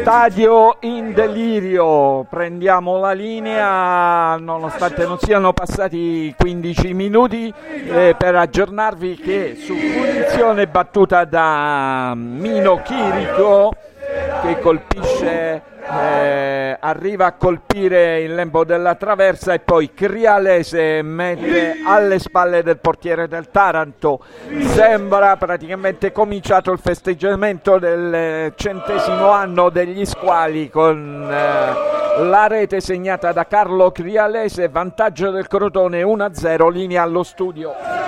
Stadio in delirio, prendiamo la linea nonostante non siano passati 15 minuti eh, per aggiornarvi che su punizione battuta da Mino Chirico che colpisce eh, arriva a colpire il lembo della traversa e poi Crialese mette alle spalle del portiere del Taranto. Sembra praticamente cominciato il festeggiamento del centesimo anno degli squali con eh, la rete segnata da Carlo Crialese vantaggio del Crotone 1-0 linea allo studio